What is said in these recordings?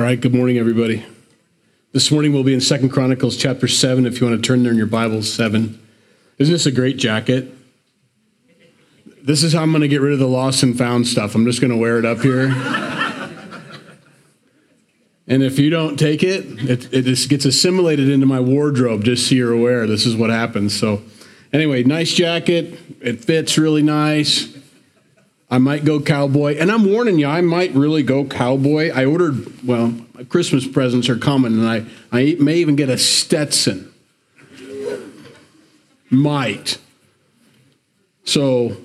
All right, good morning, everybody. This morning we'll be in Second Chronicles chapter 7, if you want to turn there in your Bibles, 7. Isn't this a great jacket? This is how I'm going to get rid of the lost and found stuff. I'm just going to wear it up here. and if you don't take it, it, it just gets assimilated into my wardrobe, just so you're aware. This is what happens. So, anyway, nice jacket. It fits really nice. I might go cowboy. And I'm warning you, I might really go cowboy. I ordered, well, Christmas presents are coming, and I, I may even get a Stetson. Might. So,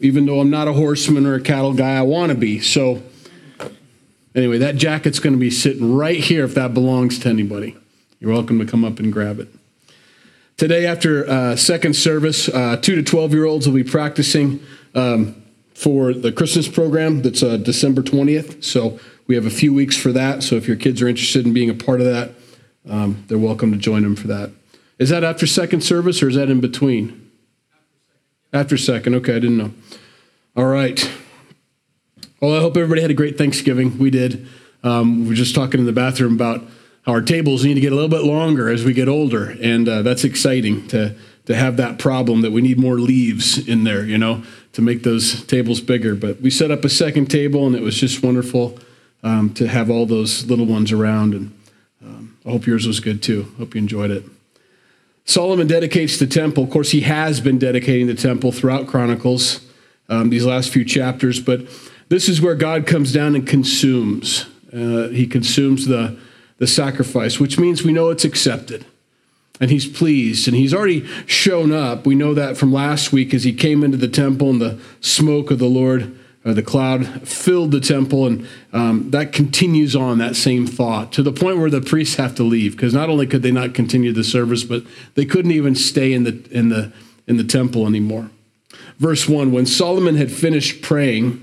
even though I'm not a horseman or a cattle guy, I want to be. So, anyway, that jacket's going to be sitting right here if that belongs to anybody. You're welcome to come up and grab it. Today, after uh, second service, uh, two to 12 year olds will be practicing. Um, for the Christmas program that's uh, December 20th. So we have a few weeks for that. So if your kids are interested in being a part of that, um, they're welcome to join them for that. Is that after second service or is that in between? After second. Okay, I didn't know. All right. Well, I hope everybody had a great Thanksgiving. We did. Um, we were just talking in the bathroom about how our tables need to get a little bit longer as we get older, and uh, that's exciting to to have that problem that we need more leaves in there, you know to make those tables bigger. But we set up a second table, and it was just wonderful um, to have all those little ones around. And um, I hope yours was good too. Hope you enjoyed it. Solomon dedicates the temple. Of course, he has been dedicating the temple throughout Chronicles, um, these last few chapters. But this is where God comes down and consumes. Uh, he consumes the, the sacrifice, which means we know it's accepted and he's pleased and he's already shown up. We know that from last week as he came into the temple and the smoke of the lord or the cloud filled the temple and um, that continues on that same thought to the point where the priests have to leave because not only could they not continue the service but they couldn't even stay in the in the in the temple anymore. Verse 1 when solomon had finished praying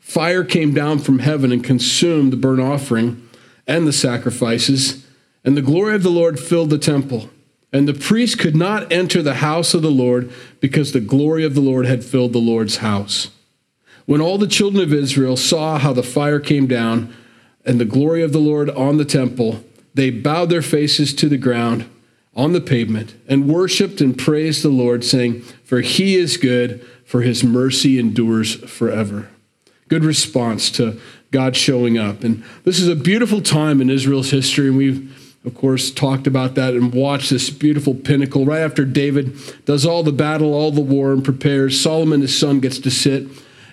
fire came down from heaven and consumed the burnt offering and the sacrifices and the glory of the lord filled the temple and the priest could not enter the house of the Lord because the glory of the Lord had filled the Lord's house. When all the children of Israel saw how the fire came down and the glory of the Lord on the temple, they bowed their faces to the ground on the pavement and worshiped and praised the Lord, saying, For he is good, for his mercy endures forever. Good response to God showing up. And this is a beautiful time in Israel's history, and we've of course, talked about that and watched this beautiful pinnacle. Right after David does all the battle, all the war, and prepares, Solomon, his son, gets to sit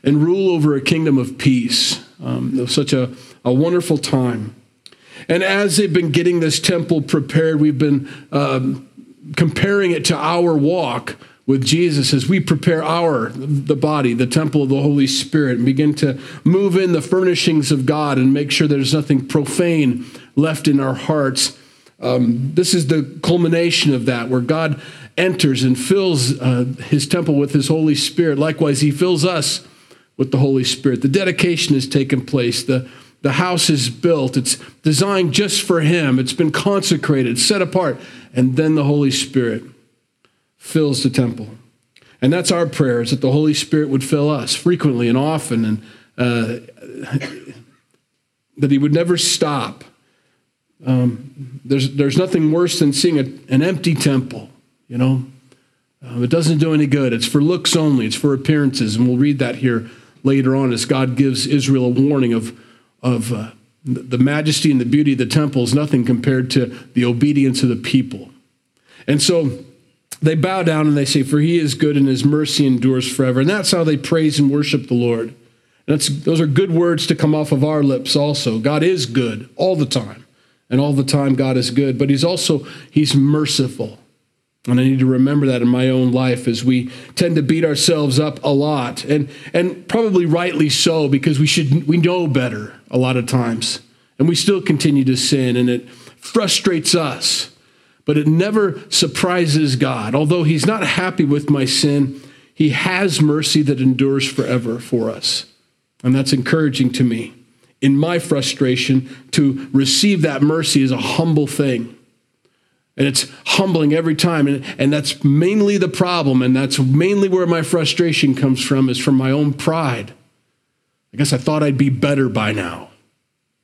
and rule over a kingdom of peace. Um, such a, a wonderful time. And as they've been getting this temple prepared, we've been um, comparing it to our walk with Jesus as we prepare our the body, the temple of the Holy Spirit, and begin to move in the furnishings of God and make sure there's nothing profane left in our hearts um, this is the culmination of that, where God enters and fills uh, his temple with his Holy Spirit. Likewise, he fills us with the Holy Spirit. The dedication has taken place. The, the house is built. It's designed just for him. It's been consecrated, set apart. And then the Holy Spirit fills the temple. And that's our prayer, is that the Holy Spirit would fill us frequently and often, and uh, that he would never stop um, there's, there's nothing worse than seeing a, an empty temple, you know. Um, it doesn't do any good. It's for looks only, it's for appearances. And we'll read that here later on as God gives Israel a warning of, of uh, the majesty and the beauty of the temple is nothing compared to the obedience of the people. And so they bow down and they say, For he is good and his mercy endures forever. And that's how they praise and worship the Lord. That's, those are good words to come off of our lips also. God is good all the time and all the time God is good, but he's also he's merciful. And I need to remember that in my own life as we tend to beat ourselves up a lot and and probably rightly so because we should we know better a lot of times. And we still continue to sin and it frustrates us. But it never surprises God. Although he's not happy with my sin, he has mercy that endures forever for us. And that's encouraging to me in my frustration to receive that mercy is a humble thing. And it's humbling every time. And, and that's mainly the problem. And that's mainly where my frustration comes from, is from my own pride. I guess I thought I'd be better by now.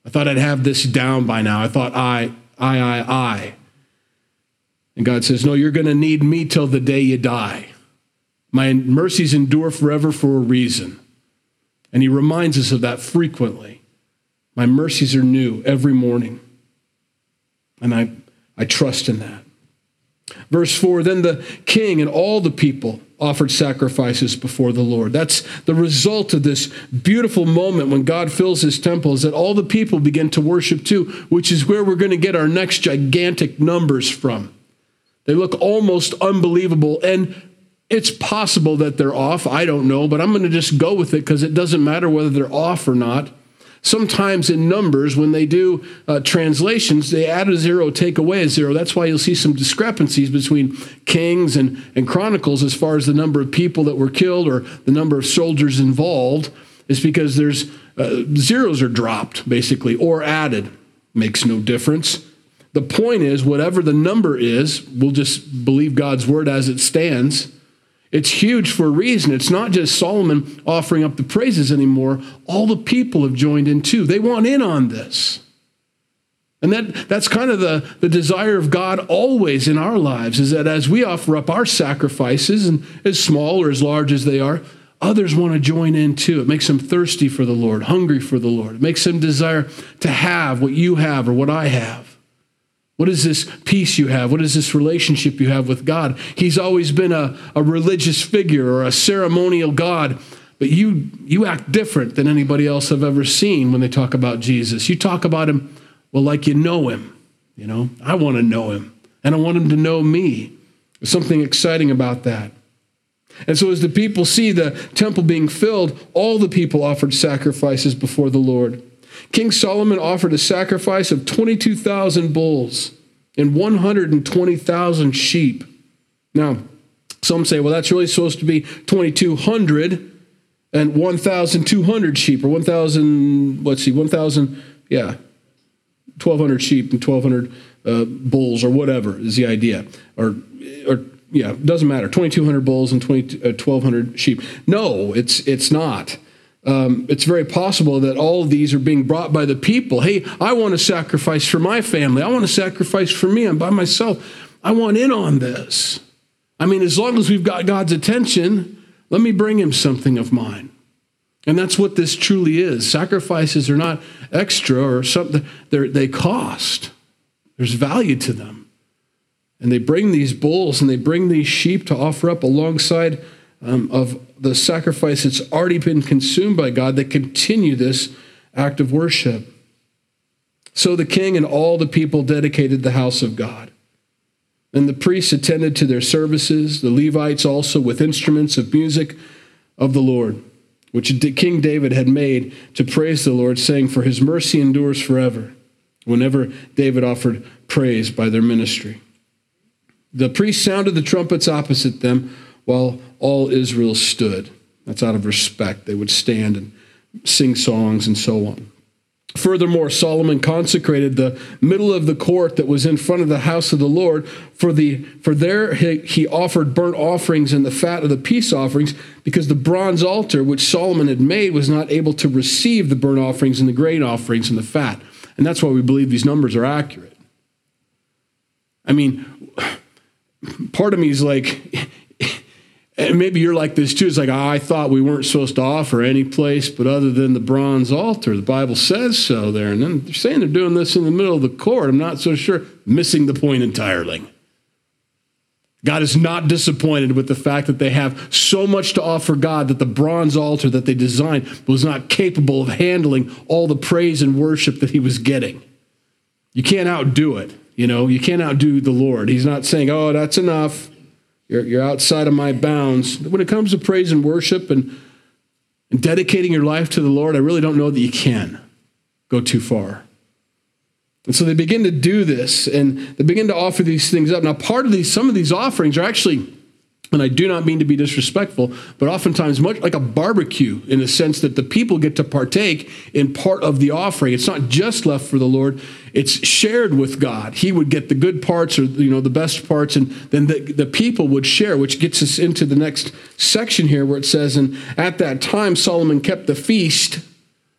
I thought I'd have this down by now. I thought I, I, I, I. And God says, No, you're going to need me till the day you die. My mercies endure forever for a reason. And He reminds us of that frequently. My mercies are new every morning. And I, I trust in that. Verse 4 Then the king and all the people offered sacrifices before the Lord. That's the result of this beautiful moment when God fills his temple, is that all the people begin to worship too, which is where we're going to get our next gigantic numbers from. They look almost unbelievable. And it's possible that they're off. I don't know, but I'm going to just go with it because it doesn't matter whether they're off or not. Sometimes in numbers, when they do uh, translations, they add a zero, take away a zero. That's why you'll see some discrepancies between Kings and, and Chronicles as far as the number of people that were killed or the number of soldiers involved. Is because there's uh, zeros are dropped basically or added. Makes no difference. The point is, whatever the number is, we'll just believe God's word as it stands it's huge for a reason. It's not just Solomon offering up the praises anymore. All the people have joined in too. They want in on this. And that, that's kind of the, the desire of God always in our lives is that as we offer up our sacrifices, and as small or as large as they are, others want to join in too. It makes them thirsty for the Lord, hungry for the Lord. It makes them desire to have what you have or what I have. What is this peace you have? What is this relationship you have with God? He's always been a, a religious figure or a ceremonial God, but you, you act different than anybody else I've ever seen when they talk about Jesus. You talk about him, well, like you know him. You know, I want to know him, and I want him to know me. There's something exciting about that. And so, as the people see the temple being filled, all the people offered sacrifices before the Lord. King Solomon offered a sacrifice of 22,000 bulls and 120,000 sheep. Now, some say, well, that's really supposed to be 2,200 and 1,200 sheep, or 1,000, let's see, 1,000, yeah, 1,200 sheep and 1,200 uh, bulls, or whatever is the idea. Or, or yeah, doesn't matter. 2,200 bulls and 20, uh, 1,200 sheep. No, it's, it's not um, it's very possible that all of these are being brought by the people. Hey, I want to sacrifice for my family. I want to sacrifice for me. I'm by myself. I want in on this. I mean, as long as we've got God's attention, let me bring him something of mine. And that's what this truly is. Sacrifices are not extra or something, they cost. There's value to them. And they bring these bulls and they bring these sheep to offer up alongside um, of the sacrifice that's already been consumed by God that continue this act of worship. So the king and all the people dedicated the house of God. And the priests attended to their services, the Levites also with instruments of music of the Lord, which King David had made to praise the Lord, saying, For his mercy endures forever, whenever David offered praise by their ministry. The priests sounded the trumpets opposite them while all Israel stood. That's out of respect. They would stand and sing songs and so on. Furthermore, Solomon consecrated the middle of the court that was in front of the house of the Lord. For, the, for there he, he offered burnt offerings and the fat of the peace offerings, because the bronze altar which Solomon had made was not able to receive the burnt offerings and the grain offerings and the fat. And that's why we believe these numbers are accurate. I mean, part of me is like, and maybe you're like this too. It's like, I thought we weren't supposed to offer any place but other than the bronze altar. The Bible says so there. And then they're saying they're doing this in the middle of the court. I'm not so sure. Missing the point entirely. God is not disappointed with the fact that they have so much to offer God that the bronze altar that they designed was not capable of handling all the praise and worship that he was getting. You can't outdo it. You know, you can't outdo the Lord. He's not saying, oh, that's enough. You're, you're outside of my bounds. When it comes to praise and worship and, and dedicating your life to the Lord, I really don't know that you can go too far. And so they begin to do this and they begin to offer these things up. Now, part of these, some of these offerings are actually and I do not mean to be disrespectful, but oftentimes much like a barbecue in the sense that the people get to partake in part of the offering. It's not just left for the Lord, it's shared with God. He would get the good parts or you know the best parts, and then the, the people would share, which gets us into the next section here where it says, And at that time Solomon kept the feast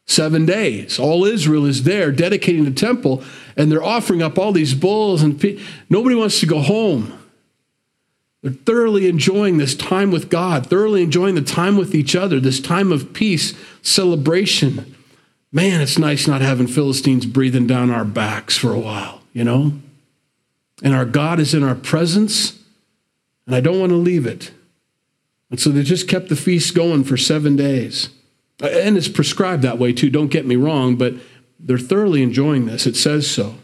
seven days. All Israel is there dedicating the temple, and they're offering up all these bulls, and pe- nobody wants to go home. They're thoroughly enjoying this time with God, thoroughly enjoying the time with each other, this time of peace, celebration. Man, it's nice not having Philistines breathing down our backs for a while, you know? And our God is in our presence, and I don't want to leave it. And so they just kept the feast going for seven days. And it's prescribed that way too, don't get me wrong, but they're thoroughly enjoying this. It says so.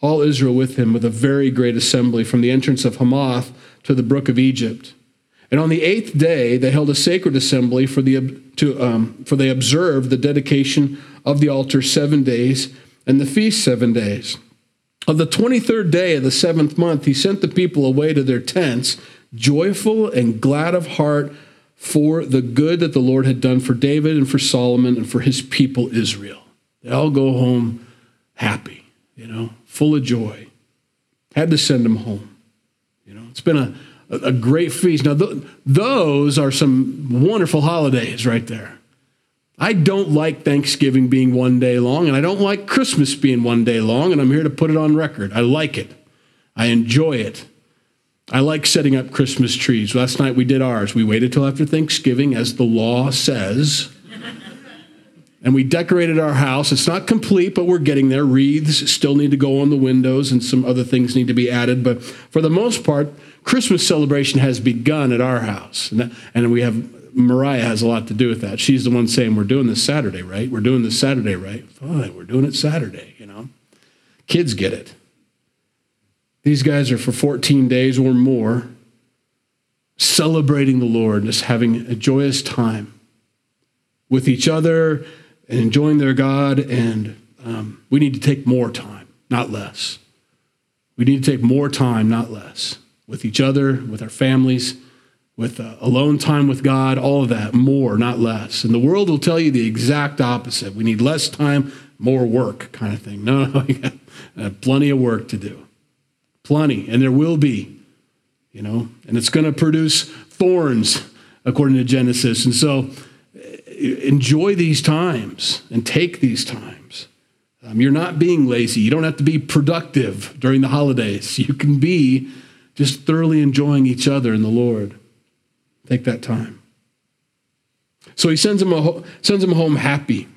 All Israel with him with a very great assembly from the entrance of Hamath to the brook of Egypt. And on the eighth day, they held a sacred assembly for, the, to, um, for they observed the dedication of the altar seven days and the feast seven days. On the 23rd day of the seventh month, he sent the people away to their tents, joyful and glad of heart for the good that the Lord had done for David and for Solomon and for his people Israel. They all go home happy, you know, full of joy. Had to send them home. You know, it's been a, a great feast. Now, th- those are some wonderful holidays right there. I don't like Thanksgiving being one day long, and I don't like Christmas being one day long, and I'm here to put it on record. I like it, I enjoy it. I like setting up Christmas trees. Last night we did ours. We waited till after Thanksgiving, as the law says. And we decorated our house. It's not complete, but we're getting there. Wreaths still need to go on the windows, and some other things need to be added. But for the most part, Christmas celebration has begun at our house. And, we have, Mariah has a lot to do with that. She's the one saying, We're doing this Saturday, right? We're doing this Saturday, right? Fine, we're doing it Saturday, you know? Kids get it. These guys are for 14 days or more celebrating the Lord, just having a joyous time with each other and enjoying their God. And um, we need to take more time, not less. We need to take more time, not less, with each other, with our families, with uh, alone time with God, all of that, more, not less. And the world will tell you the exact opposite. We need less time, more work, kind of thing. No, no, we got uh, plenty of work to do. Plenty, and there will be, you know, and it's going to produce thorns, according to Genesis. And so enjoy these times and take these times. Um, you're not being lazy. You don't have to be productive during the holidays. You can be just thoroughly enjoying each other in the Lord. Take that time. So he sends him, a, sends him home happy.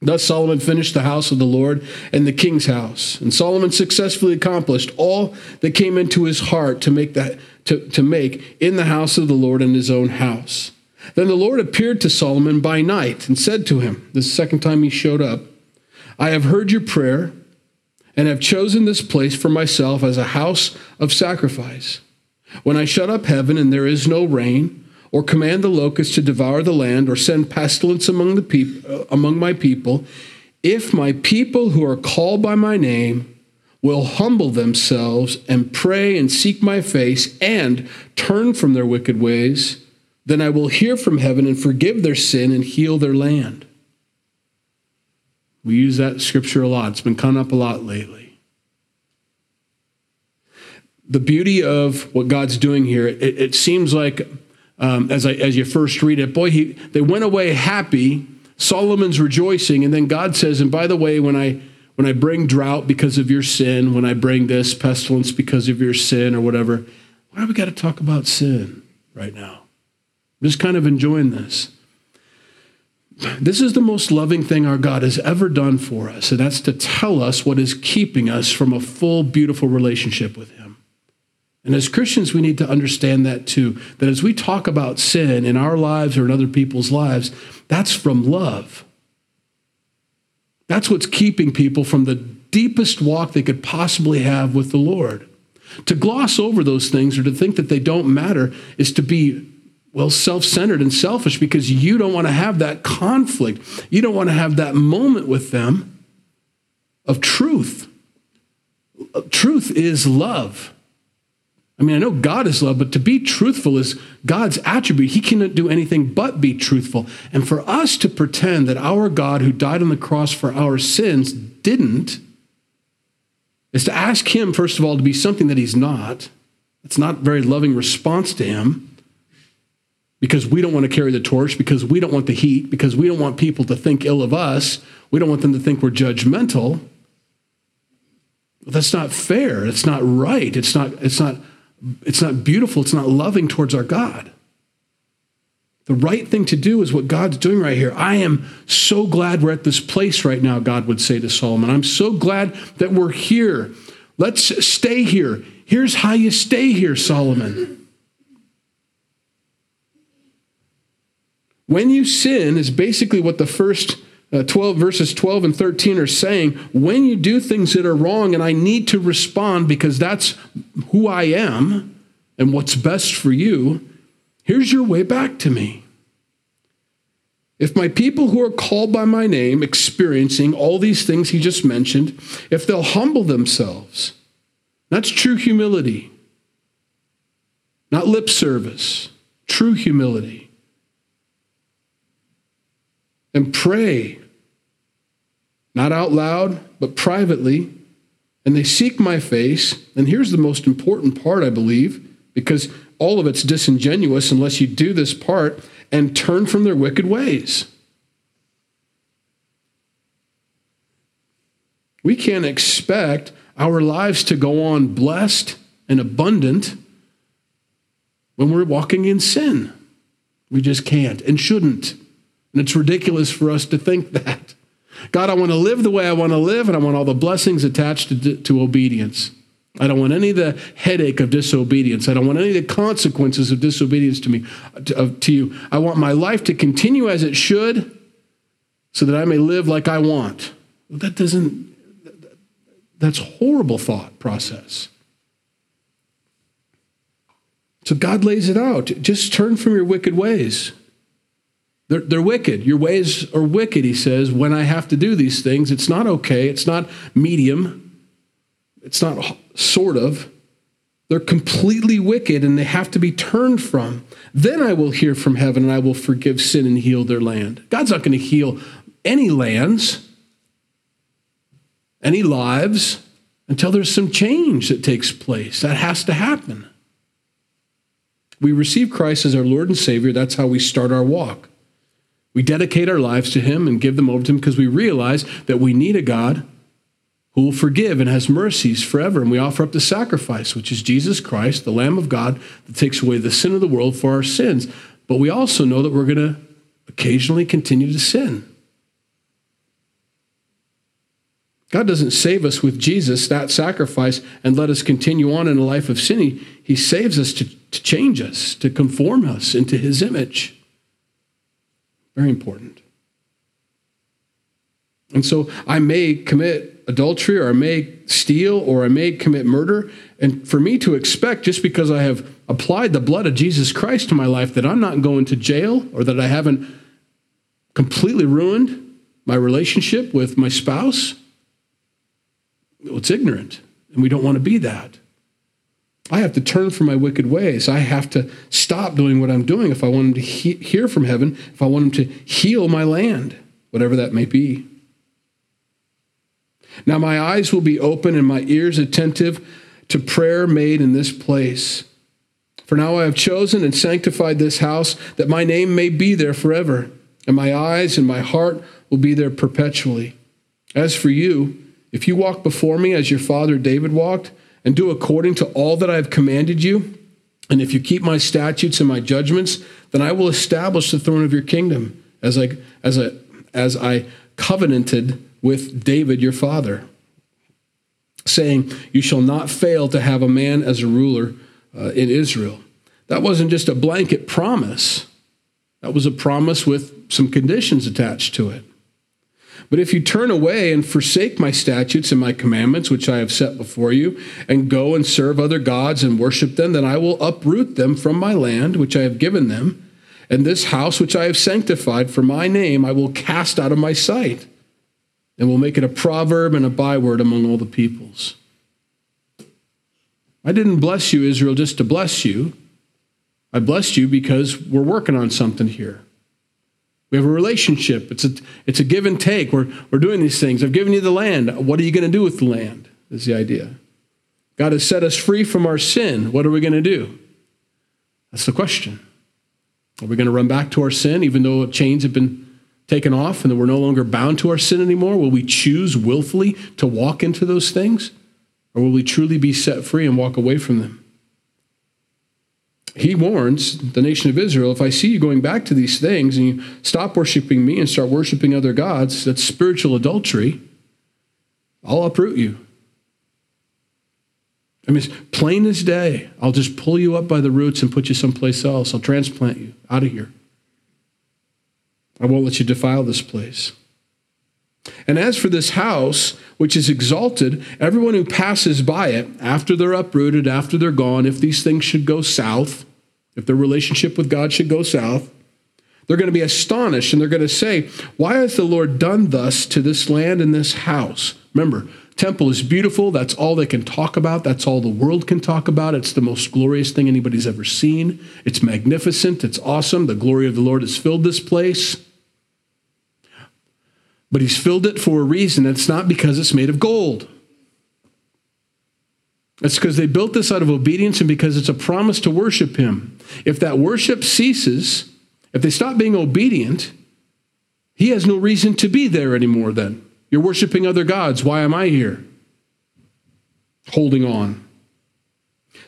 Thus Solomon finished the house of the Lord and the king's house. And Solomon successfully accomplished all that came into his heart to make that to, to make in the house of the Lord and his own house. Then the Lord appeared to Solomon by night and said to him, the second time he showed up, I have heard your prayer and have chosen this place for myself as a house of sacrifice. When I shut up heaven and there is no rain, or command the locusts to devour the land, or send pestilence among, the peop- uh, among my people, if my people who are called by my name will humble themselves and pray and seek my face and turn from their wicked ways, then I will hear from heaven and forgive their sin and heal their land. We use that scripture a lot. It's been coming up a lot lately. The beauty of what God's doing here, it, it seems like um, as, I, as you first read it. Boy, he, they went away happy. Solomon's rejoicing. And then God says, and by the way, when I, when I bring drought because of your sin, when I bring this pestilence because of your sin or whatever, why do we got to talk about sin right now? I'm just kind of enjoying this. This is the most loving thing our God has ever done for us, and that's to tell us what is keeping us from a full, beautiful relationship with Him. And as Christians, we need to understand that too. That as we talk about sin in our lives or in other people's lives, that's from love. That's what's keeping people from the deepest walk they could possibly have with the Lord. To gloss over those things or to think that they don't matter is to be, well, self centered and selfish because you don't want to have that conflict. You don't want to have that moment with them of truth. Truth is love. I mean, I know God is love, but to be truthful is God's attribute. He cannot do anything but be truthful. And for us to pretend that our God, who died on the cross for our sins, didn't, is to ask Him, first of all, to be something that He's not. It's not very loving response to Him. Because we don't want to carry the torch, because we don't want the heat, because we don't want people to think ill of us. We don't want them to think we're judgmental. That's not fair. It's not right. It's not, it's not, it's not beautiful. It's not loving towards our God. The right thing to do is what God's doing right here. I am so glad we're at this place right now, God would say to Solomon. I'm so glad that we're here. Let's stay here. Here's how you stay here, Solomon. When you sin is basically what the first uh, 12 verses 12 and 13 are saying. When you do things that are wrong, and I need to respond because that's who I am and what's best for you, here's your way back to me. If my people who are called by my name, experiencing all these things he just mentioned, if they'll humble themselves, that's true humility, not lip service, true humility and pray, not out loud, but privately, and they seek my face. And here's the most important part, I believe, because all of it's disingenuous unless you do this part and turn from their wicked ways. We can't expect our lives to go on blessed and abundant when we're walking in sin. We just can't and shouldn't. And it's ridiculous for us to think that. God, I want to live the way I want to live, and I want all the blessings attached to, to obedience. I don't want any of the headache of disobedience. I don't want any of the consequences of disobedience to me, to, to you. I want my life to continue as it should so that I may live like I want. That doesn't, that's horrible thought process. So God lays it out. Just turn from your wicked ways. They're, they're wicked. Your ways are wicked, he says, when I have to do these things. It's not okay. It's not medium. It's not sort of. They're completely wicked and they have to be turned from. Then I will hear from heaven and I will forgive sin and heal their land. God's not going to heal any lands, any lives, until there's some change that takes place. That has to happen. We receive Christ as our Lord and Savior. That's how we start our walk. We dedicate our lives to Him and give them over to Him because we realize that we need a God who will forgive and has mercies forever. And we offer up the sacrifice, which is Jesus Christ, the Lamb of God that takes away the sin of the world for our sins. But we also know that we're going to occasionally continue to sin. God doesn't save us with Jesus, that sacrifice, and let us continue on in a life of sin. He, he saves us to, to change us, to conform us into His image. Very important. And so I may commit adultery or I may steal or I may commit murder. And for me to expect, just because I have applied the blood of Jesus Christ to my life, that I'm not going to jail or that I haven't completely ruined my relationship with my spouse, well, it's ignorant. And we don't want to be that. I have to turn from my wicked ways. I have to stop doing what I'm doing if I want him to he- hear from heaven, if I want him to heal my land, whatever that may be. Now my eyes will be open and my ears attentive to prayer made in this place. For now I have chosen and sanctified this house that my name may be there forever, and my eyes and my heart will be there perpetually. As for you, if you walk before me as your father David walked, and do according to all that I have commanded you, and if you keep my statutes and my judgments, then I will establish the throne of your kingdom as I, as I, as I covenanted with David your father, saying, You shall not fail to have a man as a ruler uh, in Israel. That wasn't just a blanket promise, that was a promise with some conditions attached to it. But if you turn away and forsake my statutes and my commandments, which I have set before you, and go and serve other gods and worship them, then I will uproot them from my land, which I have given them, and this house which I have sanctified for my name I will cast out of my sight, and will make it a proverb and a byword among all the peoples. I didn't bless you, Israel, just to bless you. I blessed you because we're working on something here. We have a relationship. It's a, it's a give and take. We're, we're doing these things. I've given you the land. What are you going to do with the land? Is the idea. God has set us free from our sin. What are we going to do? That's the question. Are we going to run back to our sin even though chains have been taken off and that we're no longer bound to our sin anymore? Will we choose willfully to walk into those things? Or will we truly be set free and walk away from them? He warns the nation of Israel if I see you going back to these things and you stop worshiping me and start worshiping other gods, that's spiritual adultery, I'll uproot you. I mean, it's plain as day. I'll just pull you up by the roots and put you someplace else. I'll transplant you out of here. I won't let you defile this place. And as for this house, which is exalted, everyone who passes by it, after they're uprooted, after they're gone, if these things should go south, if their relationship with God should go south, they're going to be astonished and they're going to say, Why has the Lord done thus to this land and this house? Remember, temple is beautiful. That's all they can talk about. That's all the world can talk about. It's the most glorious thing anybody's ever seen. It's magnificent. It's awesome. The glory of the Lord has filled this place. But he's filled it for a reason. It's not because it's made of gold. It's because they built this out of obedience and because it's a promise to worship him. If that worship ceases, if they stop being obedient, he has no reason to be there anymore then. You're worshiping other gods. Why am I here? Holding on.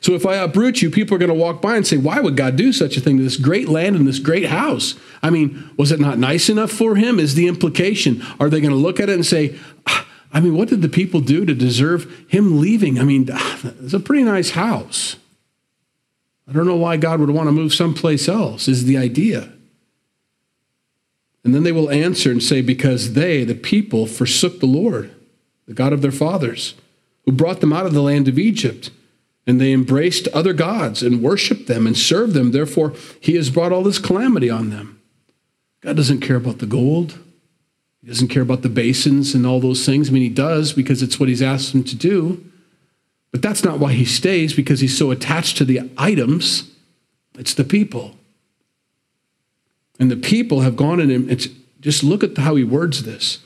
So if I uproot you, people are going to walk by and say, Why would God do such a thing to this great land and this great house? I mean, was it not nice enough for him? Is the implication. Are they going to look at it and say, ah, I mean, what did the people do to deserve him leaving? I mean, it's a pretty nice house. I don't know why God would want to move someplace else, is the idea. And then they will answer and say, Because they, the people, forsook the Lord, the God of their fathers, who brought them out of the land of Egypt and they embraced other gods and worshiped them and served them. Therefore, he has brought all this calamity on them. God doesn't care about the gold. He doesn't care about the basins and all those things. I mean, he does because it's what he's asked him to do. But that's not why he stays, because he's so attached to the items. It's the people. And the people have gone in and just look at how he words this.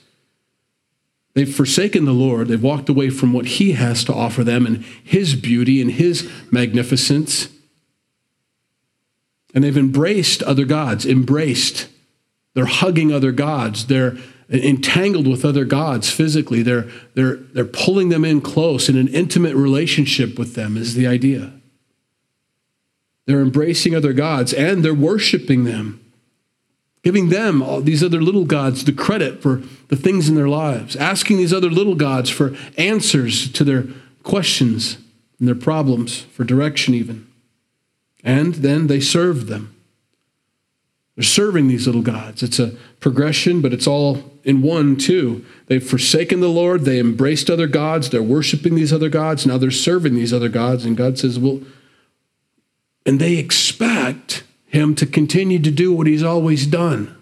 They've forsaken the Lord. They've walked away from what He has to offer them and His beauty and His magnificence. And they've embraced other gods, embraced. They're hugging other gods. They're entangled with other gods physically. They're, they're, they're pulling them in close in an intimate relationship with them, is the idea. They're embracing other gods and they're worshiping them giving them, all these other little gods, the credit for the things in their lives, asking these other little gods for answers to their questions and their problems, for direction even. And then they serve them. They're serving these little gods. It's a progression, but it's all in one, too. They've forsaken the Lord. They embraced other gods. They're worshiping these other gods. Now they're serving these other gods. And God says, well, and they expect him to continue to do what he's always done.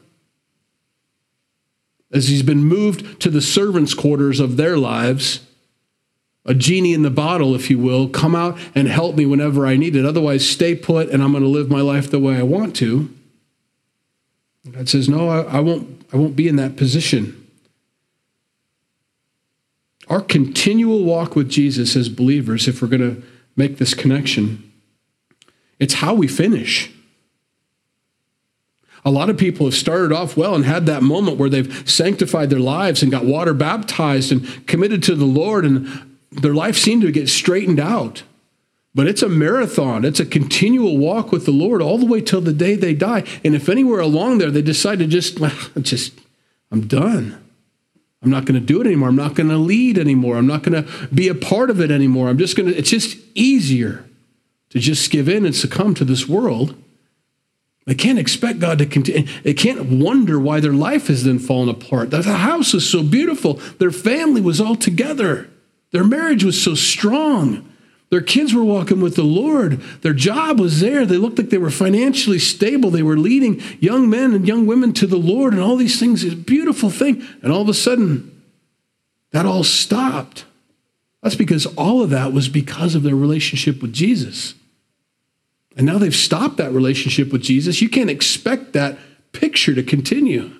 As he's been moved to the servants' quarters of their lives, a genie in the bottle, if you will, come out and help me whenever I need it. Otherwise, stay put and I'm going to live my life the way I want to. God says, No, I, I won't, I won't be in that position. Our continual walk with Jesus as believers, if we're going to make this connection, it's how we finish. A lot of people have started off well and had that moment where they've sanctified their lives and got water baptized and committed to the Lord, and their life seemed to get straightened out. But it's a marathon. It's a continual walk with the Lord all the way till the day they die. And if anywhere along there they decide to just, just, I'm done. I'm not going to do it anymore. I'm not going to lead anymore. I'm not going to be a part of it anymore. I'm just going to, it's just easier to just give in and succumb to this world they can't expect God to continue. They can't wonder why their life has then fallen apart. The house was so beautiful. Their family was all together. Their marriage was so strong. Their kids were walking with the Lord. Their job was there. They looked like they were financially stable. They were leading young men and young women to the Lord and all these things. It's a beautiful thing. And all of a sudden, that all stopped. That's because all of that was because of their relationship with Jesus. And now they've stopped that relationship with Jesus. You can't expect that picture to continue.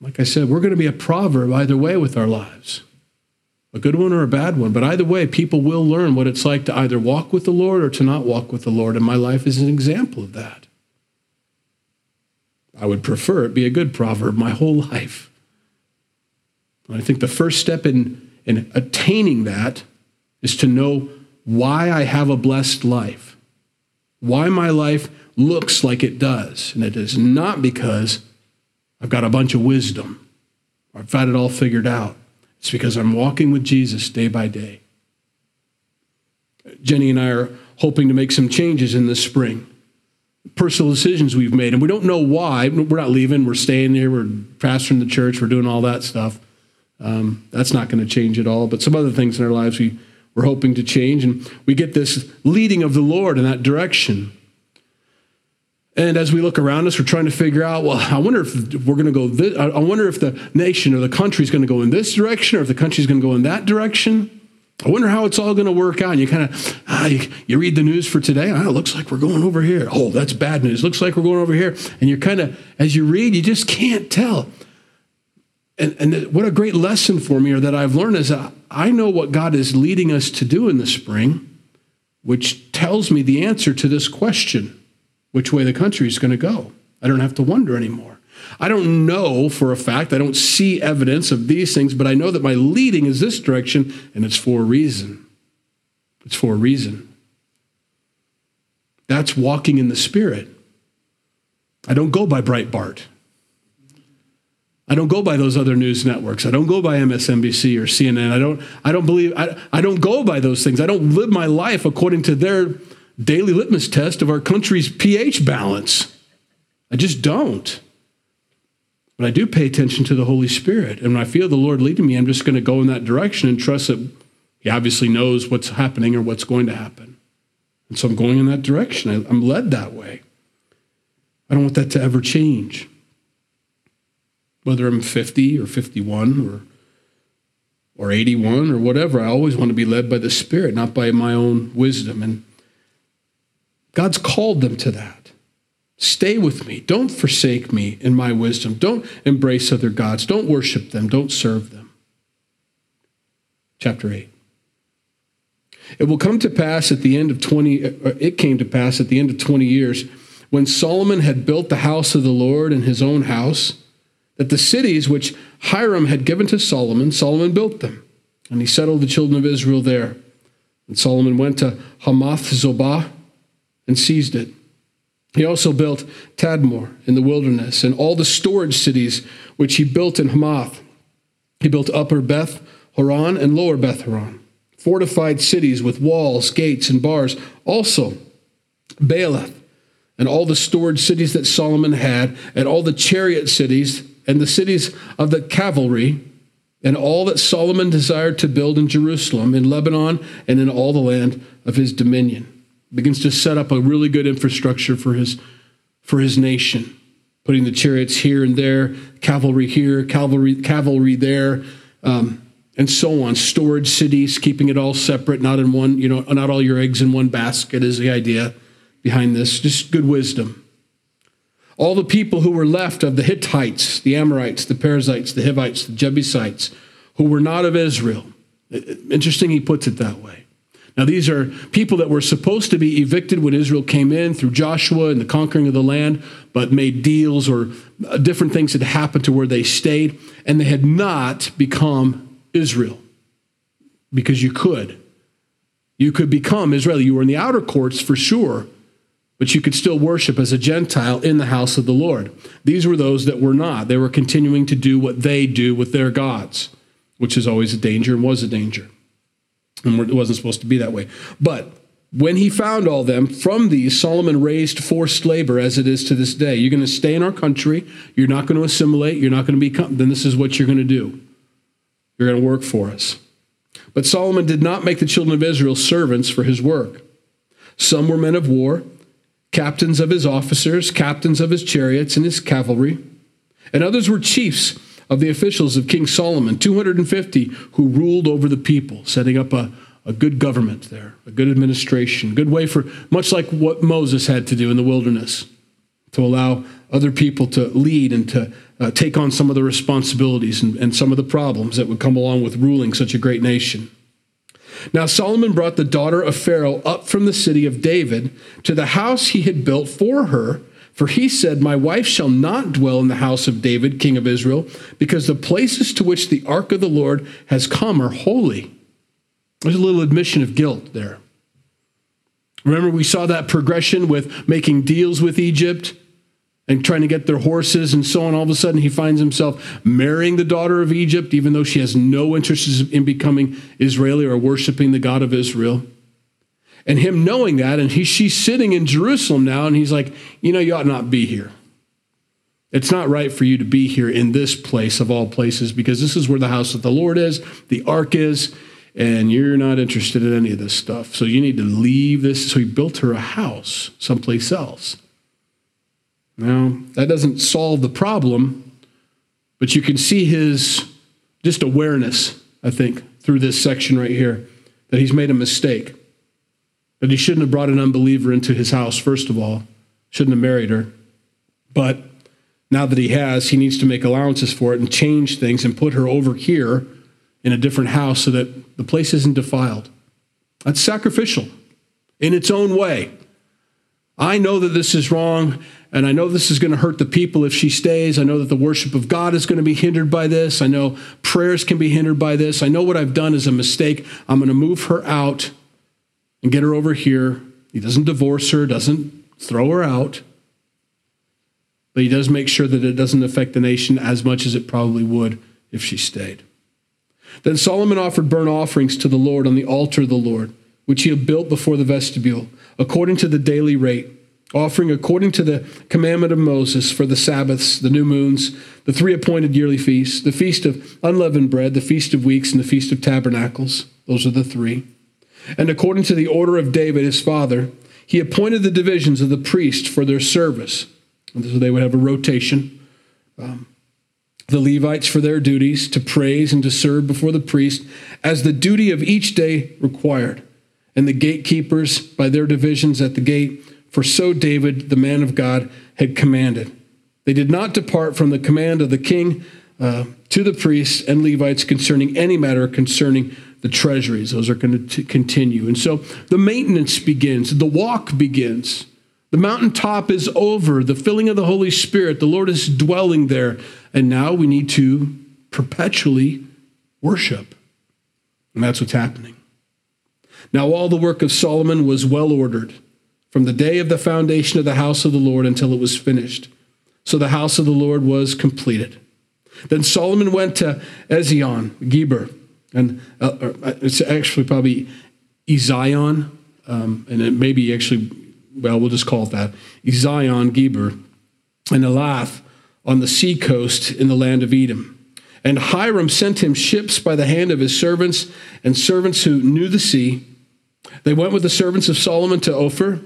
Like I said, we're going to be a proverb either way with our lives a good one or a bad one. But either way, people will learn what it's like to either walk with the Lord or to not walk with the Lord. And my life is an example of that. I would prefer it be a good proverb my whole life. And I think the first step in, in attaining that is to know why I have a blessed life, why my life looks like it does. And it is not because I've got a bunch of wisdom I've got it all figured out. It's because I'm walking with Jesus day by day. Jenny and I are hoping to make some changes in this spring. Personal decisions we've made, and we don't know why. We're not leaving, we're staying here, we're pastoring the church, we're doing all that stuff. Um, that's not going to change at all. But some other things in our lives we, we're hoping to change, and we get this leading of the Lord in that direction. And as we look around us, we're trying to figure out, well, I wonder if we're going to go this, I wonder if the nation or the country is going to go in this direction or if the country is going to go in that direction. I wonder how it's all going to work out. And you kind of, ah, you, you, read the news for today. Ah, it looks like we're going over here. Oh, that's bad news. Looks like we're going over here. And you're kind of, as you read, you just can't tell. And, and what a great lesson for me or that I've learned is I know what God is leading us to do in the spring, which tells me the answer to this question which way the country is going to go. I don't have to wonder anymore. I don't know for a fact, I don't see evidence of these things, but I know that my leading is this direction, and it's for a reason. It's for a reason. That's walking in the Spirit. I don't go by Breitbart. I don't go by those other news networks. I don't go by MSNBC or CNN. I don't, I don't believe, I, I don't go by those things. I don't live my life according to their daily litmus test of our country's pH balance. I just don't. But I do pay attention to the Holy Spirit. And when I feel the Lord leading me, I'm just going to go in that direction and trust that He obviously knows what's happening or what's going to happen. And so I'm going in that direction. I'm led that way. I don't want that to ever change. Whether I'm 50 or 51 or or 81 or whatever, I always want to be led by the Spirit, not by my own wisdom. And God's called them to that. Stay with me. Don't forsake me in my wisdom. Don't embrace other gods. Don't worship them. Don't serve them. Chapter 8. It will come to pass at the end of 20, uh, it came to pass at the end of 20 years, when Solomon had built the house of the Lord and his own house, that the cities which Hiram had given to Solomon, Solomon built them, and he settled the children of Israel there. And Solomon went to Hamath Zobah and seized it. He also built Tadmor in the wilderness and all the storage cities which he built in Hamath. He built Upper Beth Horon and Lower Beth Horon, fortified cities with walls, gates, and bars. Also, Baalath and all the storage cities that Solomon had, and all the chariot cities, and the cities of the cavalry, and all that Solomon desired to build in Jerusalem, in Lebanon, and in all the land of his dominion begins to set up a really good infrastructure for his, for his nation, putting the chariots here and there, cavalry here, cavalry, cavalry there, um, and so on. Storage cities, keeping it all separate, not in one, you know, not all your eggs in one basket is the idea behind this. Just good wisdom. All the people who were left of the Hittites, the Amorites, the Perizzites, the Hivites, the Jebusites, who were not of Israel. Interesting he puts it that way. Now, these are people that were supposed to be evicted when Israel came in through Joshua and the conquering of the land, but made deals or uh, different things had happened to where they stayed, and they had not become Israel because you could. You could become Israeli. You were in the outer courts for sure, but you could still worship as a Gentile in the house of the Lord. These were those that were not. They were continuing to do what they do with their gods, which is always a danger and was a danger. And it wasn't supposed to be that way. But when he found all them, from these Solomon raised forced labor as it is to this day. You're going to stay in our country. You're not going to assimilate. You're not going to become, then this is what you're going to do. You're going to work for us. But Solomon did not make the children of Israel servants for his work. Some were men of war, captains of his officers, captains of his chariots and his cavalry, and others were chiefs of the officials of King Solomon, 250 who ruled over the people, setting up a, a good government there, a good administration, good way for, much like what Moses had to do in the wilderness, to allow other people to lead and to uh, take on some of the responsibilities and, and some of the problems that would come along with ruling such a great nation. Now, Solomon brought the daughter of Pharaoh up from the city of David to the house he had built for her For he said, My wife shall not dwell in the house of David, king of Israel, because the places to which the ark of the Lord has come are holy. There's a little admission of guilt there. Remember, we saw that progression with making deals with Egypt and trying to get their horses and so on. All of a sudden, he finds himself marrying the daughter of Egypt, even though she has no interest in becoming Israeli or worshiping the God of Israel. And him knowing that, and he, she's sitting in Jerusalem now, and he's like, you know, you ought not be here. It's not right for you to be here in this place of all places because this is where the house of the Lord is, the ark is, and you're not interested in any of this stuff. So you need to leave this. So he built her a house someplace else. Now, that doesn't solve the problem, but you can see his just awareness, I think, through this section right here, that he's made a mistake. That he shouldn't have brought an unbeliever into his house, first of all, shouldn't have married her. But now that he has, he needs to make allowances for it and change things and put her over here in a different house so that the place isn't defiled. That's sacrificial in its own way. I know that this is wrong, and I know this is going to hurt the people if she stays. I know that the worship of God is going to be hindered by this. I know prayers can be hindered by this. I know what I've done is a mistake. I'm going to move her out and get her over here. He doesn't divorce her, doesn't throw her out, but he does make sure that it doesn't affect the nation as much as it probably would if she stayed. Then Solomon offered burnt offerings to the Lord on the altar of the Lord, which he had built before the vestibule, according to the daily rate, offering according to the commandment of Moses for the Sabbaths, the new moons, the three appointed yearly feasts, the feast of unleavened bread, the feast of weeks, and the feast of tabernacles. Those are the three. And according to the order of David, his father, he appointed the divisions of the priests for their service. And so they would have a rotation. Um, the Levites for their duties to praise and to serve before the priest as the duty of each day required, and the gatekeepers by their divisions at the gate, for so David, the man of God, had commanded. They did not depart from the command of the king uh, to the priests and Levites concerning any matter concerning the treasuries. Those are going to continue. And so the maintenance begins, the walk begins. The mountaintop is over, the filling of the Holy Spirit, the Lord is dwelling there. And now we need to perpetually worship. And that's what's happening. Now, all the work of Solomon was well ordered from the day of the foundation of the house of the Lord until it was finished. So the house of the Lord was completed. Then Solomon went to Ezion, Geber, and uh, uh, it's actually probably Ezion, um, and it may be actually, well, we'll just call it that, Ezion, Geber, and Elath on the sea coast in the land of Edom. And Hiram sent him ships by the hand of his servants and servants who knew the sea. They went with the servants of Solomon to Ophir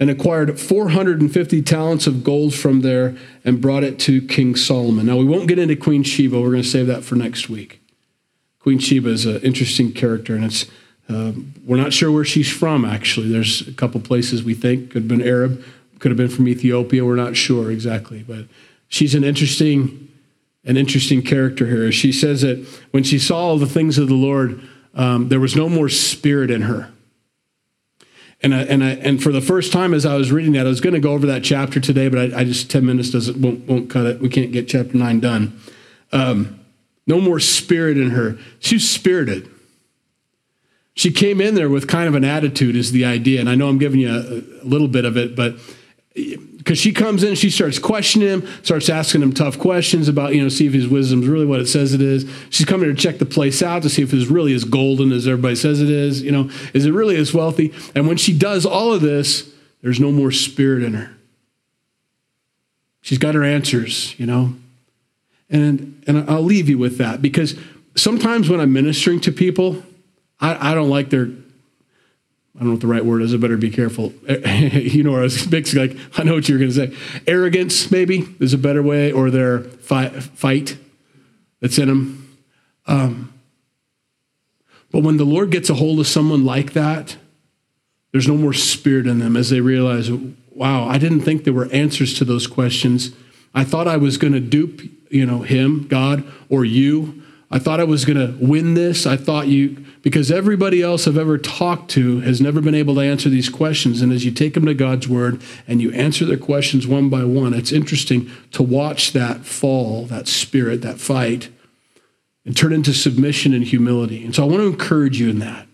and acquired 450 talents of gold from there and brought it to King Solomon. Now, we won't get into Queen Sheba. We're going to save that for next week. Queen Sheba is an interesting character, and it's uh, we're not sure where she's from. Actually, there's a couple places we think could have been Arab, could have been from Ethiopia. We're not sure exactly, but she's an interesting, an interesting character here. She says that when she saw all the things of the Lord, um, there was no more spirit in her. And I, and I, and for the first time, as I was reading that, I was going to go over that chapter today, but I, I just ten minutes doesn't won't, won't cut it. We can't get chapter nine done. Um, no more spirit in her. She's spirited. She came in there with kind of an attitude, is the idea. And I know I'm giving you a, a little bit of it, but because she comes in, she starts questioning him, starts asking him tough questions about, you know, see if his wisdom is really what it says it is. She's coming to check the place out to see if it's really as golden as everybody says it is. You know, is it really as wealthy? And when she does all of this, there's no more spirit in her. She's got her answers, you know. And, and I'll leave you with that because sometimes when I'm ministering to people, I, I don't like their, I don't know what the right word is. I better be careful. you know, I was like, I know what you're going to say. Arrogance, maybe, is a better way, or their fi- fight that's in them. Um, but when the Lord gets a hold of someone like that, there's no more spirit in them as they realize, wow, I didn't think there were answers to those questions. I thought I was going to dupe you know, him, God, or you. I thought I was going to win this. I thought you, because everybody else I've ever talked to has never been able to answer these questions. And as you take them to God's word and you answer their questions one by one, it's interesting to watch that fall, that spirit, that fight, and turn into submission and humility. And so I want to encourage you in that.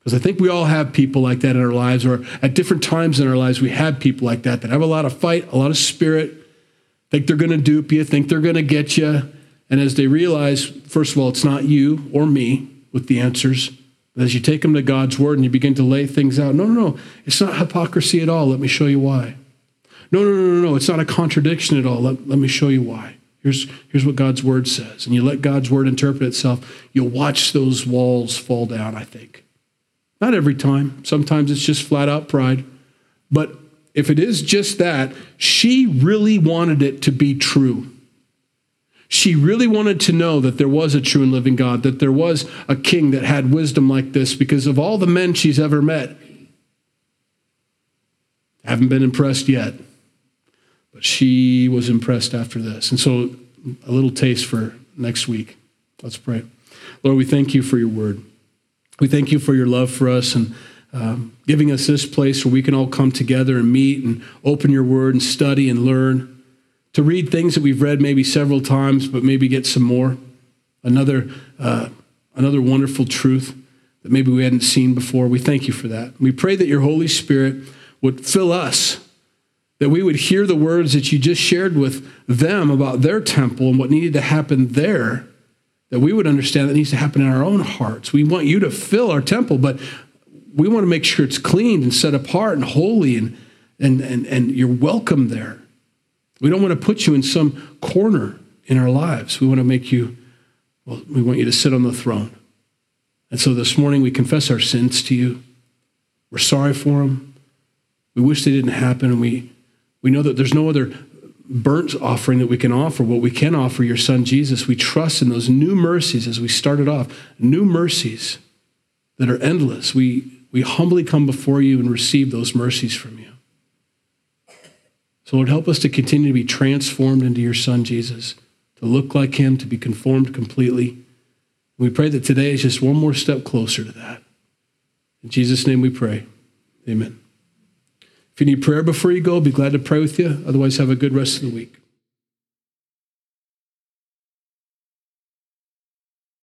Because I think we all have people like that in our lives, or at different times in our lives, we have people like that that have a lot of fight, a lot of spirit, think they're going to dupe you, think they're going to get you. And as they realize, first of all, it's not you or me with the answers. But as you take them to God's word and you begin to lay things out, no, no, no, it's not hypocrisy at all. Let me show you why. No, no, no, no, no, it's not a contradiction at all. Let, let me show you why. Here's, here's what God's word says. And you let God's word interpret itself, you'll watch those walls fall down, I think. Not every time. Sometimes it's just flat out pride. But if it is just that, she really wanted it to be true. She really wanted to know that there was a true and living God, that there was a king that had wisdom like this because of all the men she's ever met. Haven't been impressed yet, but she was impressed after this. And so, a little taste for next week. Let's pray. Lord, we thank you for your word. We thank you for your love for us and um, giving us this place where we can all come together and meet and open your word and study and learn, to read things that we've read maybe several times, but maybe get some more. Another, uh, another wonderful truth that maybe we hadn't seen before. We thank you for that. We pray that your Holy Spirit would fill us, that we would hear the words that you just shared with them about their temple and what needed to happen there that we would understand that needs to happen in our own hearts. We want you to fill our temple, but we want to make sure it's cleaned and set apart and holy and, and, and, and you're welcome there. We don't want to put you in some corner in our lives. We want to make you, well, we want you to sit on the throne. And so this morning we confess our sins to you. We're sorry for them. We wish they didn't happen. And we, we know that there's no other burnt offering that we can offer, what we can offer your son Jesus. We trust in those new mercies as we started off, new mercies that are endless. We, we humbly come before you and receive those mercies from you. So, Lord, help us to continue to be transformed into your son Jesus, to look like him, to be conformed completely. We pray that today is just one more step closer to that. In Jesus' name we pray. Amen. If you need prayer before you go, I'll be glad to pray with you. Otherwise, have a good rest of the week.